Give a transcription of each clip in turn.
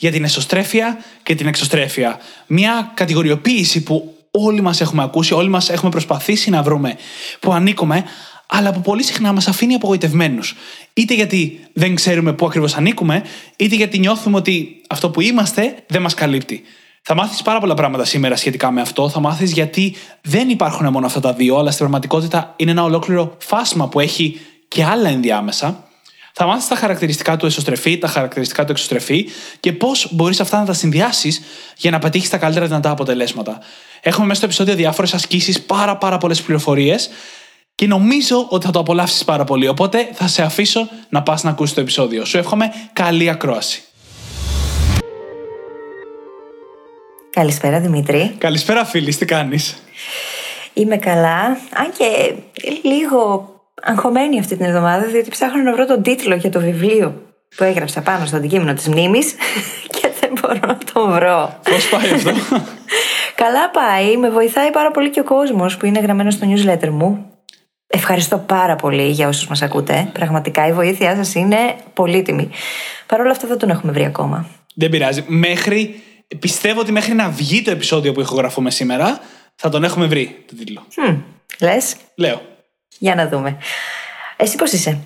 για την εσωστρέφεια και την εξωστρέφεια. Μια κατηγοριοποίηση που όλοι μας έχουμε ακούσει, όλοι μας έχουμε προσπαθήσει να βρούμε που ανήκουμε, αλλά που πολύ συχνά μας αφήνει απογοητευμένους. Είτε γιατί δεν ξέρουμε πού ακριβώς ανήκουμε, είτε γιατί νιώθουμε ότι αυτό που είμαστε δεν μας καλύπτει. Θα μάθεις πάρα πολλά πράγματα σήμερα σχετικά με αυτό. Θα μάθεις γιατί δεν υπάρχουν μόνο αυτά τα δύο, αλλά στην πραγματικότητα είναι ένα ολόκληρο φάσμα που έχει και άλλα ενδιάμεσα. Θα μάθεις τα χαρακτηριστικά του εσωστρεφή, τα χαρακτηριστικά του εξωστρεφή και πώς μπορείς αυτά να τα συνδυάσεις για να πετύχεις τα καλύτερα δυνατά αποτελέσματα. Έχουμε μέσα στο επεισόδιο διάφορες ασκήσεις, πάρα, πάρα πολλές πληροφορίες και νομίζω ότι θα το απολαύσεις πάρα πολύ. Οπότε θα σε αφήσω να πας να ακούσεις το επεισόδιο. Σου εύχομαι καλή ακρόαση. Καλησπέρα Δημήτρη. Καλησπέρα φίλη, τι κάνεις; Είμαι καλά, αν και λίγο αγχωμένη αυτή την εβδομάδα, διότι ψάχνω να βρω τον τίτλο για το βιβλίο που έγραψα πάνω στο αντικείμενο της μνήμης και δεν μπορώ να το βρω. Πώς πάει αυτό; καλά πάει, με βοηθάει πάρα πολύ και ο κόσμος που είναι γραμμένο στο newsletter μου. Ευχαριστώ πάρα πολύ για όσους μας ακούτε. Πραγματικά η βοήθειά σας είναι πολύτιμη. Παρ' όλα αυτά δεν τον έχουμε βρει ακόμα. Δεν πειράζει. Μέχρι πιστεύω ότι μέχρι να βγει το επεισόδιο που ηχογραφούμε σήμερα, θα τον έχουμε βρει τον τίτλο. Hm, Λες; Λέω. Για να δούμε. Εσύ πώς είσαι;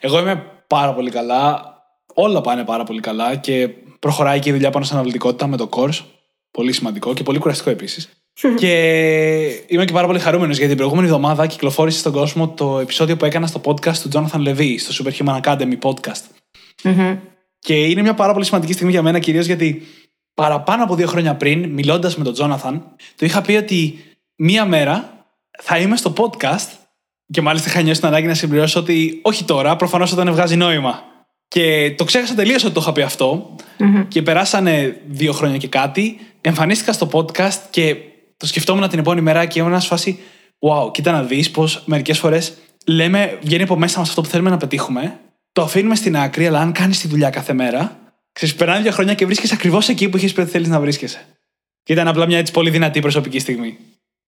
Εγώ είμαι πάρα πολύ καλά. Όλα πάνε πάρα πολύ καλά και προχωράει και η δουλειά πάνω στην αναλυτικότητα με το course. Πολύ σημαντικό και πολύ κουραστικό επίσης. και είμαι και πάρα πολύ χαρούμενος γιατί την προηγούμενη εβδομάδα κυκλοφόρησε στον κόσμο το επεισόδιο που έκανα στο podcast του Jonathan Levy, στο Superhuman Academy podcast. Και είναι μια πάρα πολύ σημαντική στιγμή για μένα, κυρίως γιατί παραπάνω από δύο χρόνια πριν, μιλώντας με τον Τζόναθαν, του είχα πει ότι μία μέρα θα είμαι στο podcast και μάλιστα είχα νιώσει την ανάγκη να συμπληρώσω ότι όχι τώρα, προφανώς όταν βγάζει νόημα. Και το ξέχασα τελείως ότι το είχα πει Και περάσανε δύο χρόνια και κάτι. Εμφανίστηκα στο podcast και το σκεφτόμουν την επόμενη μέρα και ήμουν σε φάση. Wow, κοίτα να δεις πως μερικές φορές λέμε, βγαίνει από μέσα μας αυτό που θέλουμε να πετύχουμε. Το αφήνουμε στην άκρη, αλλά αν κάνεις τη δουλειά κάθε μέρα, Ξέρεις, περνάνε δύο χρόνια και βρίσκεσαι ακριβώς εκεί που είχες πει ότι θέλεις να βρίσκεσαι. Και ήταν απλά μια έτσι πολύ δυνατή προσωπική στιγμή.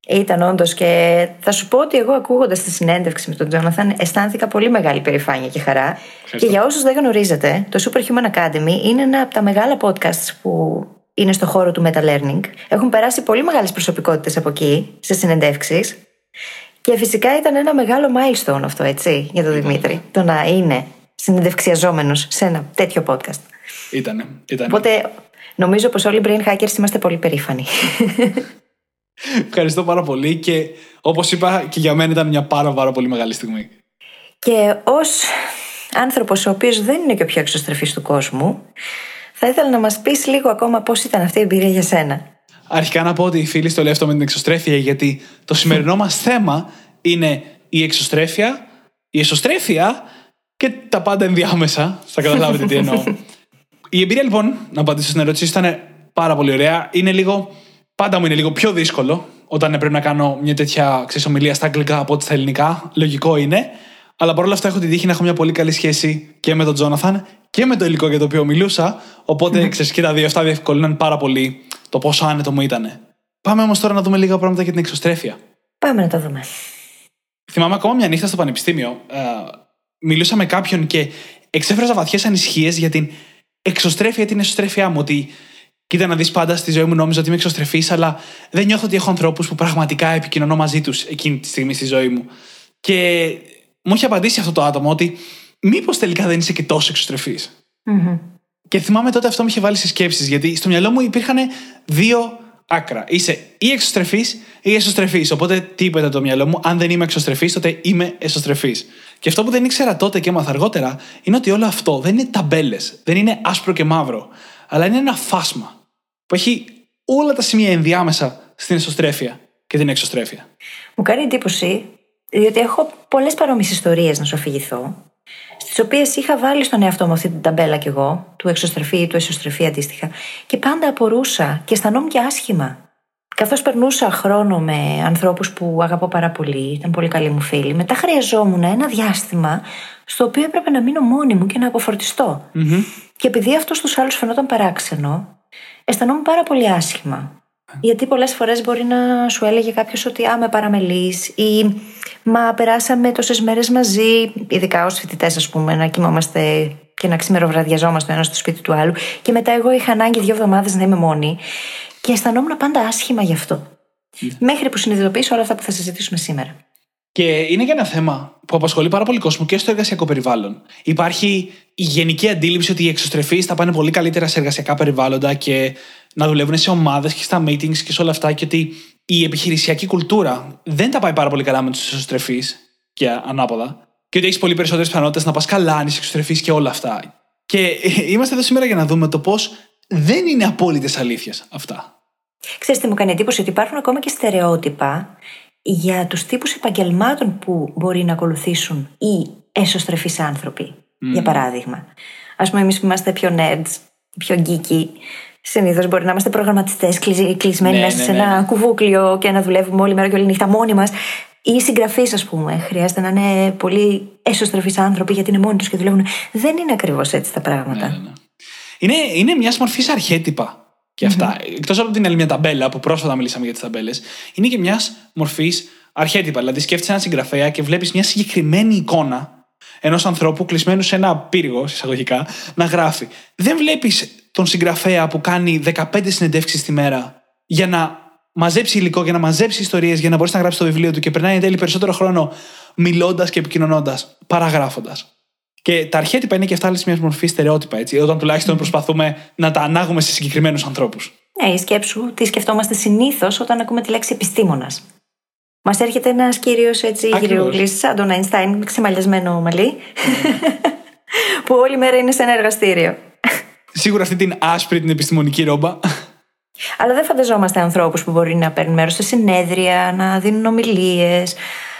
Ήταν όντως και θα σου πω ότι εγώ ακούγοντας τη συνέντευξη με τον Τζόναθαν αισθάνθηκα πολύ μεγάλη περηφάνεια και χαρά. Και για όσους δεν γνωρίζετε, το Superhuman Academy είναι ένα από τα μεγάλα podcasts που είναι στο χώρο του meta learning. Έχουν περάσει πολύ μεγάλες προσωπικότητες από εκεί, σε συνεντεύξεις. Και φυσικά ήταν ένα μεγάλο milestone αυτό, έτσι, για τον Δημήτρη. Το να είναι συνεντευξιαζόμενος σε ένα τέτοιο podcast. Ήτανε, ήτανε. Οπότε νομίζω πως όλοι οι brain hackers είμαστε πολύ περήφανοι. Ευχαριστώ πάρα πολύ και όπως είπα και για μένα ήταν μια πάρα πάρα πολύ μεγάλη στιγμή. Και ως άνθρωπος ο οποίος δεν είναι και ο πιο εξωστρεφής του κόσμου θα ήθελα να μας πεις λίγο ακόμα πώς ήταν αυτή η εμπειρία για σένα. Αρχικά να πω ότι οι φίλοι στο λέω αυτό με την εξωστρέφεια γιατί το σημερινό μας θέμα είναι η εξωστρέφεια, η εσωστρέφεια και τα πάντα ενδιάμεσα. Θα καταλάβετε τι εννοώ. Η εμπειρία λοιπόν, να απαντήσω στην ερώτηση, ήταν πάρα πολύ ωραία. Είναι λίγο, πάντα μου είναι λίγο πιο δύσκολο όταν πρέπει να κάνω μια τέτοια ξέρεις, ομιλία στα αγγλικά από ό,τι στα ελληνικά. Λογικό είναι. Αλλά παρόλα αυτά έχω την τύχη να έχω μια πολύ καλή σχέση και με τον Τζόναθαν και με το υλικό για το οποίο μιλούσα. Οπότε, mm. ξέρεις, και τα δύο αυτά διευκολύναν πάρα πολύ το πόσο άνετο μου ήταν. Πάμε όμως τώρα να δούμε λίγα πράγματα για την εξωστρέφεια. Πάμε να τα δούμε. Θυμάμαι ακόμα μια νύχτα στο πανεπιστήμιο. Ε, μιλούσα με κάποιον και εξέφραζα βαθιές ανησυχίες για την εξωστρέφεια την εσωστρέφειά μου. Ότι κοίτα να δεις πάντα στη ζωή μου, νόμιζα ότι είμαι εξωστρεφής, αλλά δεν νιώθω ότι έχω ανθρώπους που πραγματικά επικοινωνώ μαζί τους εκείνη τη στιγμή στη ζωή μου. Και μου είχε απαντήσει αυτό το άτομο ότι μήπως τελικά δεν είσαι και τόσο Και θυμάμαι τότε αυτό μου είχε βάλει σε σκέψεις, γιατί στο μυαλό μου υπήρχαν δύο άκρα. Είσαι ή εξωστρεφής ή εσωστρεφής. Οπότε τι είπε το μυαλό μου, αν δεν είμαι εξωστρεφής, τότε είμαι εσωστρεφής. Και αυτό που δεν ήξερα τότε και έμαθα αργότερα είναι ότι όλο αυτό δεν είναι ταμπέλες, δεν είναι άσπρο και μαύρο, αλλά είναι ένα φάσμα που έχει όλα τα σημεία ενδιάμεσα στην εσωστρέφεια και την εξωστρέφεια. Μου κάνει εντύπωση, διότι έχω πολλές παρόμοιες ιστορίες να σου αφηγηθώ, στις οποίες είχα βάλει στον εαυτό μου αυτή την ταμπέλα κι εγώ, του εξωστρεφή ή του εσωστρεφή αντίστοιχα, και πάντα απορούσα και αισθανόμουν και άσχημα. Καθώς περνούσα χρόνο με ανθρώπους που αγαπώ πάρα πολύ, ήταν πολύ καλοί μου φίλοι, μετά χρειαζόμουν ένα διάστημα στο οποίο έπρεπε να μείνω μόνη μου και να αποφορτιστω Και επειδή αυτό στους άλλους φαινόταν παράξενο, αισθανόμουν πάρα πολύ άσχημα. Γιατί πολλές φορές μπορεί να σου έλεγε κάποιος ότι Α, με παραμελείς ή Μα περάσαμε τόσες μέρες μαζί, ειδικά ως φοιτητές, ας πούμε, να κοιμόμαστε και να ξημεροβραδιαζόμαστε ένας στο σπίτι του άλλου. Και μετά εγώ είχα ανάγκη δύο εβδομάδες να είμαι μόνη. Και αισθανόμουν πάντα άσχημα γι' αυτό. Ναι. Μέχρι που συνειδητοποίησα όλα αυτά που θα συζητήσουμε σήμερα. Και είναι και ένα θέμα που απασχολεί πάρα πολύ κόσμο και στο εργασιακό περιβάλλον. Υπάρχει η γενική αντίληψη ότι οι εξωστρεφείς θα πάνε πολύ καλύτερα σε εργασιακά περιβάλλοντα και να δουλεύουν σε ομάδες και στα meetings και σε όλα αυτά. Και ότι η επιχειρησιακή κουλτούρα δεν τα πάει πάρα πολύ καλά με τους εξωστρεφείς και ανάποδα. Και ότι έχεις πολύ περισσότερες πιθανότητες να πας καλά αν είσαι εξωστρεφής και όλα αυτά. Και είμαστε εδώ σήμερα για να δούμε το πώς δεν είναι απόλυτες αλήθειες αυτά. Ξέρετε, μου κάνει εντύπωση ότι υπάρχουν ακόμα και στερεότυπα για τους τύπους επαγγελμάτων που μπορεί να ακολουθήσουν οι έσωστρεφείς άνθρωποι, για παράδειγμα. Ας πούμε, εμείς που είμαστε πιο nerds, πιο geeky, συνήθως μπορεί να είμαστε προγραμματιστές κλεισμένοι ναι, μέσα ναι, σε ένα ναι. κουβούκλιο και να δουλεύουμε όλη μέρα και όλη νύχτα μόνοι μας. Ή συγγραφείς, ας πούμε. Χρειάζεται να είναι πολύ έσωστρεφεί άνθρωποι γιατί είναι μόνοι τους και δουλεύουν. Δεν είναι ακριβώς έτσι τα πράγματα. Ναι, ναι. Είναι, είναι μιας μορφής αρχέτυπα και αυτά. Mm-hmm. Εκτός από την άλλη μια ταμπέλα που πρόσφατα μιλήσαμε για τις ταμπέλες, είναι και μιας μορφής αρχέτυπα. Δηλαδή, σκέφτεσαι ένα συγγραφέα και βλέπεις μια συγκεκριμένη εικόνα ενός ανθρώπου κλεισμένου σε ένα πύργο, εισαγωγικά, να γράφει. Δεν βλέπεις τον συγγραφέα που κάνει 15 συνεντεύξεις τη μέρα για να μαζέψει υλικό, για να μαζέψει ιστορίες, για να μπορέσει να γράψεις το βιβλίο του και περνάει εν τέλει περισσότερο χρόνο μιλώντας και επικοινωνώντας, παραγράφοντας. Και τα αρχέτυπα είναι και αυτά μιας μορφής στερεότυπα, έτσι, όταν τουλάχιστον προσπαθούμε να τα ανάγουμε σε συγκεκριμένους ανθρώπους. Ναι, η σκέψου τι σκεφτόμαστε συνήθως όταν ακούμε τη λέξη επιστήμονας. Μας έρχεται ένας κύριος έτσι γυριούλη, σαν τον Αϊνστάιν, με ξεμαλιασμένο μαλλί, που όλη μέρα είναι σε ένα εργαστήριο. Σίγουρα αυτή την άσπρη την επιστημονική ρόμπα. Αλλά δεν φανταζόμαστε ανθρώπους που μπορεί να παίρνουν μέρος σε συνέδρια, να δίνουν ομιλίες,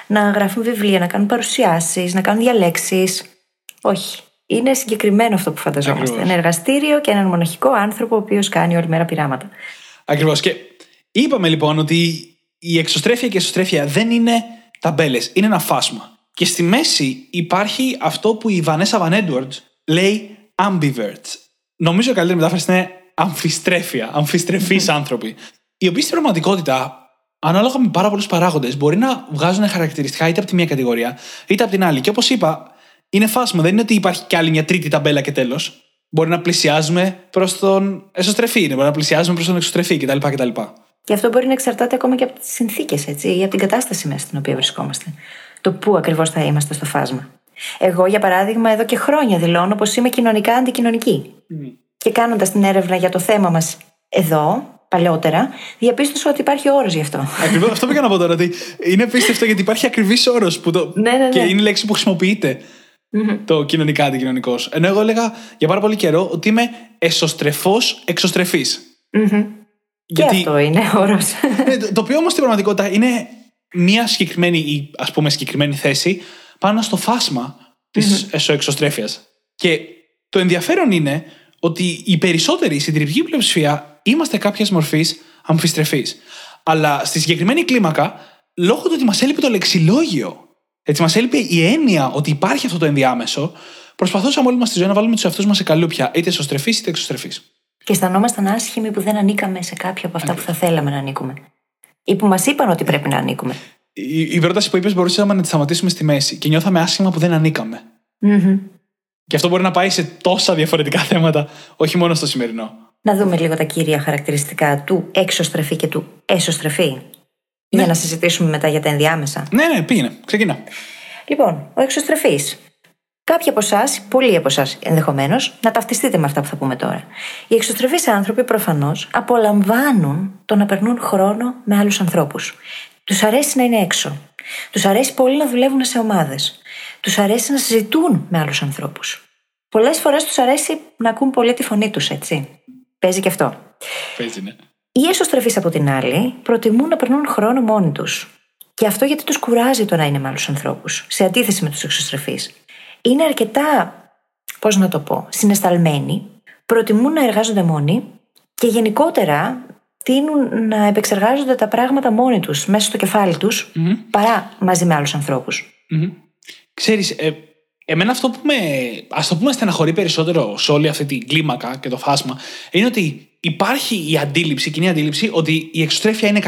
να γράφουν βιβλία, να κάνουν παρουσιάσεις, να κάνουν διαλέξεις. Όχι. Είναι συγκεκριμένο αυτό που φανταζόμαστε. Ακριβώς. Ένα εργαστήριο και έναν μοναχικό άνθρωπο ο οποίος κάνει όλη μέρα πειράματα. Ακριβώς. Και είπαμε λοιπόν ότι η εξωστρέφεια και η εσωστρέφεια δεν είναι ταμπέλες, είναι ένα φάσμα. Και στη μέση υπάρχει αυτό που η Βανέσα Βαν Έντουαρτ λέει ambiverts. Νομίζω η καλύτερη μετάφραση είναι αμφιστρέφεια, αμφιστρεφείς άνθρωποι. Οι οποίοι στην πραγματικότητα, ανάλογα με πάρα πολλούς παράγοντες, μπορεί να βγάζουν χαρακτηριστικά είτε από τη μία κατηγορία είτε από την άλλη. Και όπως είπα, είναι φάσμα. Δεν είναι ότι υπάρχει κι άλλη μια τρίτη ταμπέλα και τέλος. Μπορεί να πλησιάζουμε προς τον εσωστρεφή, μπορεί να πλησιάζουμε προς τον εξωστρεφή κτλ. κτλ. Και αυτό μπορεί να εξαρτάται ακόμα και από τις συνθήκες ή από την κατάσταση μέσα στην οποία βρισκόμαστε. Το πού ακριβώς θα είμαστε στο φάσμα. Εγώ, για παράδειγμα, εδώ και χρόνια δηλώνω πως είμαι κοινωνικά αντικοινωνική. Mm. Και κάνοντας την έρευνα για το θέμα μας εδώ, παλιότερα, διαπίστωσα ότι υπάρχει όρος γι' αυτό. Ακριβώς αυτό πήγα να πω τώρα. Ότι είναι απίστευτο γιατί υπάρχει ακριβής όρος που το. Ναι, ναι, ναι. Και είναι λέξη που χρησιμοποιείται. Mm-hmm. Το κοινωνικά αντικοινωνικός. Ενώ εγώ έλεγα για πάρα πολύ καιρό ότι είμαι εσωστρεφός εξωστρεφής. Mm-hmm. Γιατί... Και αυτό είναι όρος. Ναι, το οποίο όμως στην πραγματικότητα είναι μια συγκεκριμένη ή ας πούμε συγκεκριμένη θέση πάνω στο φάσμα της mm-hmm. εσωεξωστρέφειας. Και το ενδιαφέρον είναι ότι οι περισσότεροι, η συντριπτική πλειοψηφία, είμαστε κάποιας μορφής αμφιστρεφής. Αλλά στη συγκεκριμένη κλίμακα, λόγω του ότι μας έλειπε το λεξιλόγιο έτσι, μας έλειπε η έννοια ότι υπάρχει αυτό το ενδιάμεσο. Προσπαθούσαμε όλοι μας στη ζωή να βάλουμε τους εαυτούς μας σε καλούπια, είτε εσωστρεφή είτε εξωστρεφή. Και αισθανόμασταν άσχημοι που δεν ανήκαμε σε κάποια από αυτά που θα θέλαμε να ανήκουμε. Ή που μας είπαν ότι πρέπει να ανήκουμε. Η, η πρόταση που είπες μπορούσαμε να τη σταματήσουμε στη μέση και νιώθαμε άσχημα που δεν ανήκαμε. Mm-hmm. Και αυτό μπορεί να πάει σε τόσα διαφορετικά θέματα, όχι μόνο στο σημερινό. Να δούμε λίγο τα κύρια χαρακτηριστικά του εξωστρεφή και του εσωστρεφή. Ναι. Για να συζητήσουμε μετά για τα ενδιάμεσα. Ναι, ναι, πήγαινε. Ξεκινά. Λοιπόν, ο εξωστρεφής. Κάποιοι από εσάς, πολλοί από εσάς ενδεχομένως, να ταυτιστείτε με αυτά που θα πούμε τώρα. Οι εξωστρεφείς άνθρωποι προφανώς απολαμβάνουν το να περνούν χρόνο με άλλους ανθρώπους. Τους αρέσει να είναι έξω. Τους αρέσει πολύ να δουλεύουν σε ομάδες. Τους αρέσει να συζητούν με άλλους ανθρώπους. Πολλές φορές τους αρέσει να ακούν πολύ τη φωνή τους, έτσι. Παίζει και αυτό. Παίζει, ναι. Οι εσωστρεφεί από την άλλη προτιμούν να περνούν χρόνο μόνοι τους. Και αυτό γιατί τους κουράζει το να είναι με άλλους ανθρώπους, σε αντίθεση με τους εξωστρεφείς. Είναι αρκετά, πώς να το πω, συναισθαλμένοι, προτιμούν να εργάζονται μόνοι και γενικότερα τείνουν να επεξεργάζονται τα πράγματα μόνοι τους, μέσα στο κεφάλι τους, παρά μαζί με άλλους ανθρώπους. Mm-hmm. Ξέρεις, ε, εμένα αυτό που με, ας το πούμε στεναχωρεί περισσότερο σε όλη αυτή την κλίμακα και το φάσμα, είναι ότι υπάρχει η αντίληψη, η κοινή αντίληψη, ότι η εξωστρέφεια είναι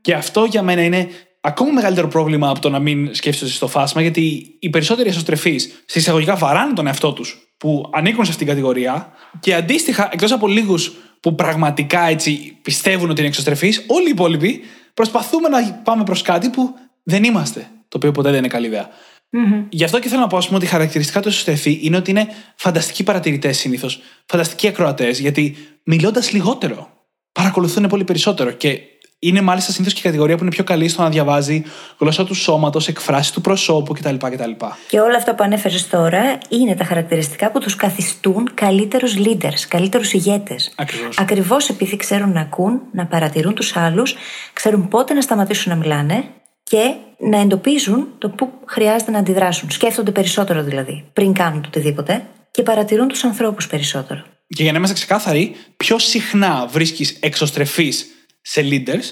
Και αυτό για μένα είναι ακόμα μεγαλύτερο πρόβλημα από το να μην σκέφτεσαι στο φάσμα, γιατί οι περισσότεροι εσωστρεφείς σε εισαγωγικά βαράνε τον εαυτό τους που ανήκουν σε αυτήν την κατηγορία και αντίστοιχα, εκτός από λίγους που πραγματικά έτσι πιστεύουν ότι είναι εξωστρεφείς, όλοι οι υπόλοιποι προσπαθούμε να πάμε προς κάτι που δεν είμαστε. Το οποίο ποτέ δεν είναι καλή ιδέα. Mm-hmm. Γι' αυτό και θέλω να πω πούμε, ότι χαρακτηριστικά του εσωστρεφή είναι ότι είναι φανταστικοί παρατηρητές συνήθως, φανταστικοί ακροατές, γιατί μιλώντας λιγότερο, παρακολουθούν πολύ περισσότερο και είναι μάλιστα συνήθως και η κατηγορία που είναι πιο καλή στο να διαβάζει γλώσσα του σώματος, εκφράσει του προσώπου κτλ. κτλ. Και όλα αυτά που ανέφερες τώρα είναι τα χαρακτηριστικά που τους καθιστούν καλύτερους leaders, καλύτερους ηγέτες. Ακριβώς επειδή ξέρουν να ακούν, να παρατηρούν τους άλλους, ξέρουν πότε να σταματήσουν να μιλάνε και να εντοπίζουν το πού χρειάζεται να αντιδράσουν. Σκέφτονται περισσότερο δηλαδή, πριν κάνουν το οτιδήποτε και παρατηρούν τους ανθρώπους περισσότερο. Και για να είμαστε ξεκάθαροι, πιο συχνά βρίσκεις εξωστρεφείς σε leaders,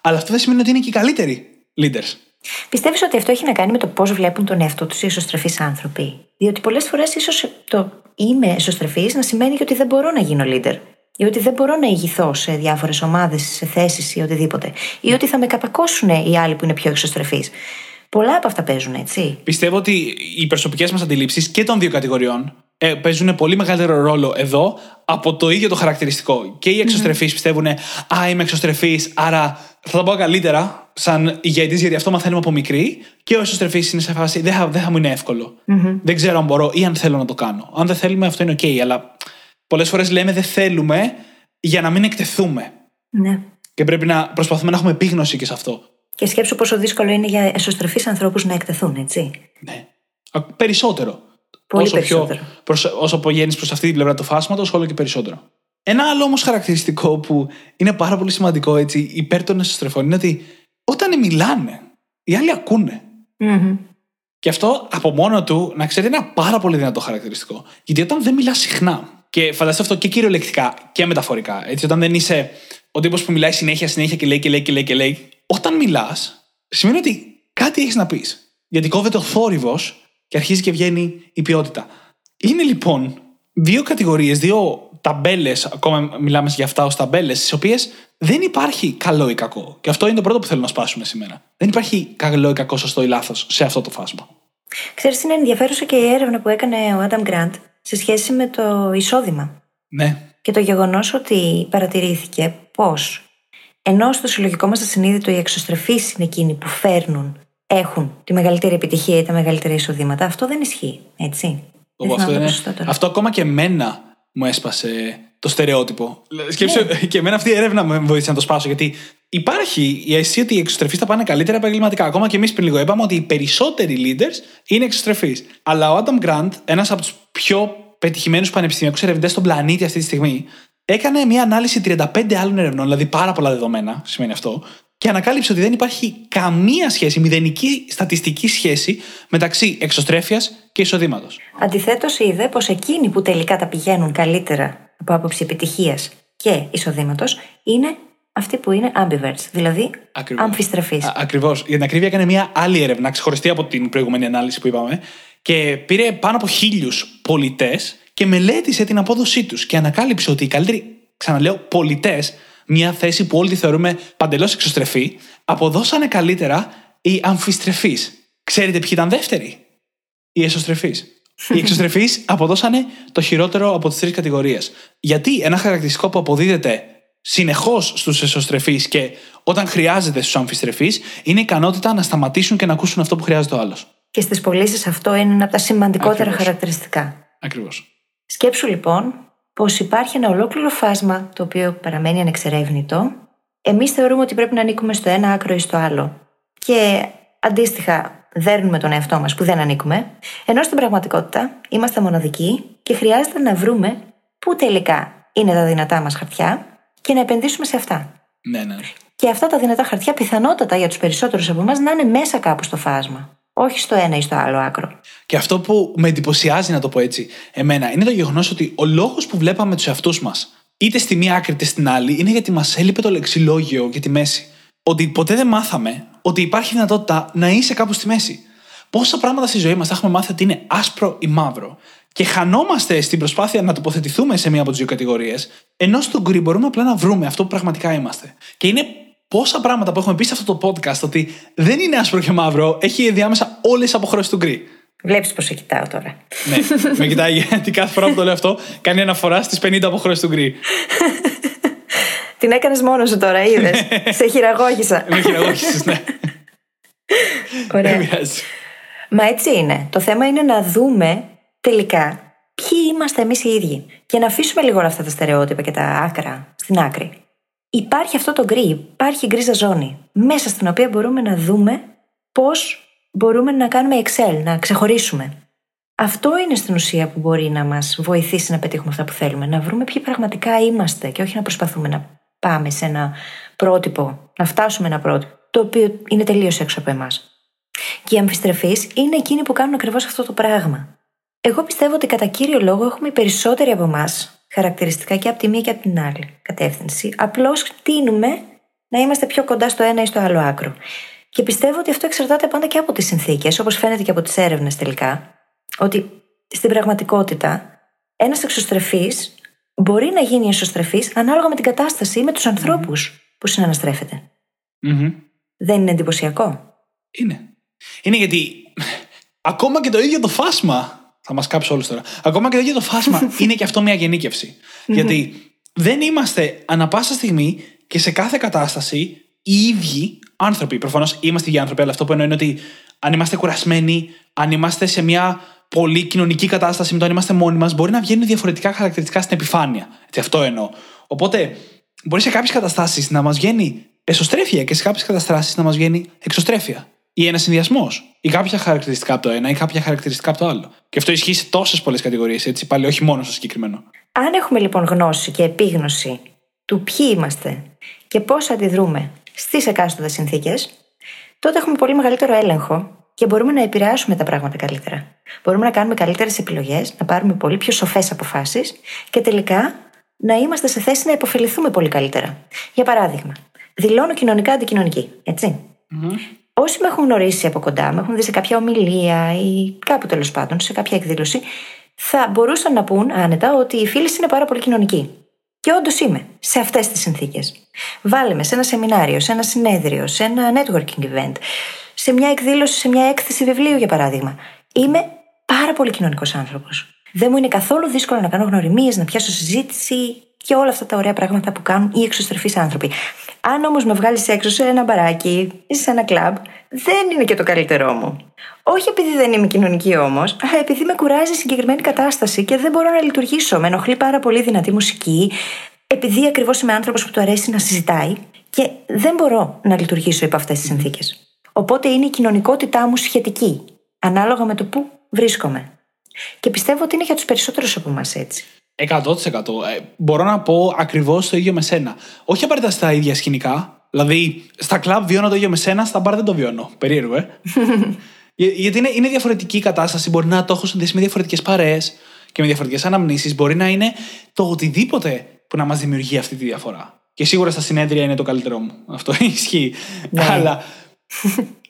αλλά αυτό δεν σημαίνει ότι είναι και οι καλύτεροι leaders. Πιστεύεις ότι αυτό έχει να κάνει με το πώς βλέπουν τον εαυτό τους οι εσωστρεφεί άνθρωποι; Διότι πολλές φορές ίσως το είμαι εσωστρεφή να σημαίνει ότι δεν μπορώ να γίνω leader. Ή ότι δεν μπορώ να ηγηθώ σε διάφορες ομάδες, σε θέσεις ή οτιδήποτε. Ή ότι θα με καπακώσουν οι άλλοι που είναι πιο εξωστρεφείς. Πολλά από αυτά παίζουν, έτσι. Πιστεύω ότι οι προσωπικές μας αντιλήψεις και των δύο κατηγοριών ε, παίζουν πολύ μεγαλύτερο ρόλο εδώ από το ίδιο το χαρακτηριστικό. Και οι εξωστρεφείς mm-hmm. πιστεύουν, Α, είμαι εξωστρεφής, άρα θα τα πω καλύτερα σαν ηγέτης, γιατί αυτό μαθαίνουμε από μικρή. Και ο εσωστρεφή είναι σε φάση, δεν θα, δεν θα μου είναι εύκολο. Mm-hmm. Δεν ξέρω αν μπορώ ή αν θέλω να το κάνω. Αν δεν θέλουμε, αυτό είναι OK. Αλλά πολλές φορές λέμε δεν θέλουμε για να μην εκτεθούμε. Ναι. Και πρέπει να προσπαθούμε να έχουμε επίγνωση και σε αυτό. Και σκέψου πόσο δύσκολο είναι για εσωστρεφείς ανθρώπους να εκτεθούν, έτσι. Ναι. Περισσότερο. Πολύ όσο περισσότερο. Πιο, προς, όσο πηγαίνει προς αυτή την πλευρά του φάσματος, όλο και περισσότερο. Ένα άλλο όμως χαρακτηριστικό που είναι πάρα πολύ σημαντικό έτσι, υπέρ των εσωστρεφών είναι ότι όταν μιλάνε, οι άλλοι ακούνε. Mm-hmm. Και αυτό από μόνο του, να ξέρετε, είναι ένα πάρα πολύ δυνατό χαρακτηριστικό. Γιατί όταν δεν μιλάς συχνά, και φανταστείτε αυτό και κυριολεκτικά και μεταφορικά, έτσι, όταν δεν είσαι ο τύπος που μιλάει συνέχεια, συνέχεια και λέει και λέει και λέει και λέει, όταν μιλάς, σημαίνει ότι κάτι έχεις να πεις. Γιατί κόβεται ο θόρυβος και αρχίζει και βγαίνει η ποιότητα. Είναι λοιπόν δύο κατηγορίες, δύο ταμπέλες, ακόμα μιλάμε για αυτά ως ταμπέλες, στις οποίες δεν υπάρχει καλό ή κακό. Και αυτό είναι το πρώτο που θέλω να σπάσουμε σήμερα. Δεν υπάρχει καλό ή κακό, σωστό ή λάθος σε αυτό το φάσμα. Ξέρεις, είναι ενδιαφέρουσα και η έρευνα που έκανε ο Άνταμ Γκραντ σε σχέση με το εισόδημα. Ναι. Και το γεγονός ότι παρατηρήθηκε πως ενώ στο συλλογικό μας συνείδητο οι εξωστρεφείς είναι εκείνοι που φέρνουν έχουν τη μεγαλύτερη επιτυχία ή τα μεγαλύτερα εισοδήματα. Αυτό δεν ισχύει, έτσι. αυτό, είναι... αυτό ακόμα και εμένα μου έσπασε το στερεότυπο. Σκέψου, ναι. και εμένα αυτή η έρευνα με βοήθησε να το σπάσω. Γιατί υπάρχει η αίσθηση ότι οι εξωστρεφείς θα πάνε καλύτερα επαγγελματικά. Ακόμα και εμείς πριν λίγο είπαμε ότι οι περισσότεροι leaders είναι εξωστρεφείς. Αλλά ο Adam Grant, ένας από τους πιο πετυχημένους πανεπιστημιακούς ερευνητές στον πλανήτη αυτή τη στιγμή, έκανε μια ανάλυση 35 άλλων ερευνών, δηλαδή πάρα πολλά δεδομένα, σημαίνει αυτό, και ανακάλυψε ότι δεν υπάρχει καμία σχέση, μηδενική στατιστική σχέση μεταξύ εξωστρέφειας και εισοδήματος. Αντιθέτως, είδε πως εκείνοι που τελικά τα πηγαίνουν καλύτερα από άποψη επιτυχίας και εισοδήματος είναι αυτοί που είναι ambiverts, δηλαδή αμφιστρεφείς. Ακριβώς. Για την ακρίβεια, έκανε μια άλλη έρευνα, ξεχωριστή από την προηγούμενη ανάλυση που είπαμε, και πήρε πάνω από χίλιους πολιτές και μελέτησε την απόδοσή τους. Και ανακάλυψε ότι οι καλύτεροι, ξαναλέω, πολιτές μια θέση που όλοι τη θεωρούμε παντελώς εξωστρεφή, αποδώσανε καλύτερα οι αμφιστρεφείς. Ξέρετε ποιοι ήταν δεύτεροι, οι εσωστρεφείς. Οι εξωστρεφείς αποδώσανε το χειρότερο από τις τρεις κατηγορίες. Γιατί ένα χαρακτηριστικό που αποδίδεται συνεχώς στους εσωστρεφεί και όταν χρειάζεται στους αμφιστρεφείς είναι η ικανότητα να σταματήσουν και να ακούσουν αυτό που χρειάζεται ο άλλος. Και στις πωλήσεις αυτό είναι ένα από τα σημαντικότερα Ακριβώς. χαρακτηριστικά. Ακριβώς. Σκέψου λοιπόν πως υπάρχει ένα ολόκληρο φάσμα το οποίο παραμένει ανεξερεύνητο. Εμείς θεωρούμε ότι πρέπει να ανήκουμε στο ένα άκρο ή στο άλλο. Και αντίστοιχα δέρνουμε τον εαυτό μας που δεν ανήκουμε, ενώ στην πραγματικότητα είμαστε μοναδικοί και χρειάζεται να βρούμε πού τελικά είναι τα δυνατά μας χαρτιά και να επενδύσουμε σε αυτά. Ναι, ναι. Και αυτά τα δυνατά χαρτιά πιθανότατα για τους περισσότερους από εμάς να είναι μέσα κάπου στο φάσμα. Όχι στο ένα ή στο άλλο άκρο. Και αυτό που με εντυπωσιάζει, να το πω έτσι, εμένα, είναι το γεγονός ότι ο λόγος που βλέπαμε τους εαυτούς μας είτε στη μία άκρη είτε στην άλλη είναι γιατί μας έλειπε το λεξιλόγιο για τη μέση. Ότι ποτέ δεν μάθαμε ότι υπάρχει δυνατότητα να είσαι κάπου στη μέση. Πόσα πράγματα στη ζωή μας θα έχουμε μάθει ότι είναι άσπρο ή μαύρο. Και χανόμαστε στην προσπάθεια να τοποθετηθούμε σε μία από τις δύο κατηγορίες, ενώ στο γκρι μπορούμε απλά να βρούμε αυτό που πραγματικά είμαστε. Και είναι πόσα πράγματα που έχουμε πει σε αυτό το podcast ότι δεν είναι άσπρο και μαύρο, έχει ανάμεσα όλες τις αποχρώσεις του γκρι. Βλέπεις πώ σε κοιτάω τώρα. ναι, με κοιτάει γιατί κάθε φορά που το λέω αυτό κάνει αναφορά στις 50 αποχρώσεις του γκρι. Την έκανες μόνος σου τώρα, είδες. σε χειραγώγησα. με χειραγώγησες, ναι. Ωραία. Μα έτσι είναι. Το θέμα είναι να δούμε τελικά ποιοι είμαστε εμείς οι ίδιοι. Και να αφήσουμε λίγο όλα αυτά τα στερεότυπα και τα άκρα στην άκρη. Υπάρχει αυτό το γκρι, υπάρχει γκρίζα ζώνη, μέσα στην οποία μπορούμε να δούμε πώς μπορούμε να κάνουμε Excel, να ξεχωρίσουμε. Αυτό είναι στην ουσία που μπορεί να μας βοηθήσει να πετύχουμε αυτά που θέλουμε. Να βρούμε ποιοι πραγματικά είμαστε και όχι να προσπαθούμε να πάμε σε ένα πρότυπο, να φτάσουμε ένα πρότυπο, το οποίο είναι τελείως έξω από εμάς. Και οι αμφιστρεφείς είναι εκείνοι που κάνουν ακριβώς αυτό το πράγμα. Εγώ πιστεύω ότι κατά κύριο λόγο έχουμε οι περισσότεροι από εμάς χαρακτηριστικά και από τη μία και από την άλλη κατεύθυνση. Απλώς τίνουμε να είμαστε πιο κοντά στο ένα ή στο άλλο άκρο. Και πιστεύω ότι αυτό εξαρτάται πάντα και από τις συνθήκες, όπως φαίνεται και από τις έρευνες τελικά, ότι στην πραγματικότητα ένας εξωστρεφής μπορεί να γίνει εσωστρεφής ανάλογα με την κατάσταση ή με τους ανθρώπους που συναναστρέφεται. Δεν είναι εντυπωσιακό; Είναι. Είναι γιατί ακόμα και το ίδιο το φάσμα. Θα μας κάψει όλους τώρα. Ακόμα και το ίδιο το φάσμα είναι και αυτό μια γενίκευση. γιατί δεν είμαστε ανα πάσα στιγμή και σε κάθε κατάσταση οι ίδιοι άνθρωποι. Προφανώς είμαστε οι άνθρωποι, αλλά αυτό που εννοώ είναι ότι αν είμαστε κουρασμένοι, αν είμαστε σε μια πολύ κοινωνική κατάσταση με το αν είμαστε μόνοι μας, μπορεί να βγαίνουν διαφορετικά χαρακτηριστικά στην επιφάνεια. Έτσι, αυτό εννοώ. Οπότε, μπορεί σε κάποιες καταστάσεις να μας βγαίνει εσωστρέφεια και σε κάποιες καταστάσεις να μας βγαίνει εξωστρέφεια. Ή ένα συνδυασμός. Ή κάποια χαρακτηριστικά από το ένα ή κάποια χαρακτηριστικά από το άλλο. Και αυτό ισχύει σε τόσες πολλές κατηγορίες, έτσι, πάλι όχι μόνο στο συγκεκριμένο. Αν έχουμε λοιπόν γνώση και επίγνωση του ποιοι είμαστε και πώς αντιδρούμε στις εκάστοτε συνθήκες, τότε έχουμε πολύ μεγαλύτερο έλεγχο και μπορούμε να επηρεάσουμε τα πράγματα καλύτερα. Μπορούμε να κάνουμε καλύτερες επιλογές, να πάρουμε πολύ πιο σοφές αποφάσεις και τελικά να είμαστε σε θέση να υποφεληθούμε πολύ καλύτερα. Για παράδειγμα, δηλώνω κοινωνικά αντικοινωνική, Όσοι με έχουν γνωρίσει από κοντά, με έχουν δει σε κάποια ομιλία ή κάπου τέλος πάντων, σε κάποια εκδήλωση, θα μπορούσαν να πούν άνετα ότι η φίλη είναι πάρα πολύ κοινωνική. Και όντως είμαι σε αυτές τις συνθήκες. Βάλε με σε ένα σεμινάριο, σε ένα συνέδριο, σε ένα networking event, σε μια εκδήλωση, σε μια έκθεση βιβλίου για παράδειγμα. Είμαι πάρα πολύ κοινωνικός άνθρωπος. Δεν μου είναι καθόλου δύσκολο να κάνω γνωριμίες, να πιάσω συζήτηση και όλα αυτά τα ωραία πράγματα που κάνουν οι εξωστρεφείς άνθρωποι. Αν όμως με βγάλεις έξω σε ένα μπαράκι ή σε ένα κλαμπ, δεν είναι και το καλύτερό μου. Όχι επειδή δεν είμαι κοινωνική όμως, αλλά επειδή με κουράζει η συγκεκριμένη κατάσταση και δεν μπορώ να λειτουργήσω. Με ενοχλεί πάρα πολύ δυνατή μουσική, επειδή ακριβώς είμαι άνθρωπος που του αρέσει να συζητάει και δεν μπορώ να λειτουργήσω υπό αυτές τις συνθήκες. Οπότε είναι η κοινωνικότητά μου σχετική, ανάλογα με το πού βρίσκομαι. Και πιστεύω ότι είναι για τους περισσότερους από εμάς έτσι. 100%. Ε, μπορώ να πω ακριβώς το ίδιο με σένα. Όχι απαραίτητα στα ίδια σκηνικά. Δηλαδή, στα κλαμπ βιώνω το ίδιο με σένα, στα μπαρ δεν το βιώνω. Περίεργο, ε. Γιατί είναι, είναι διαφορετική η κατάσταση. Μπορεί να το έχω συνδέσει με διαφορετικές παρέες και με διαφορετικές αναμνήσεις. Μπορεί να είναι το οτιδήποτε που να μας δημιουργεί αυτή τη διαφορά. Και σίγουρα στα συνέδρια είναι το καλύτερό μου. Αυτό ισχύει. Ναι. Αλλά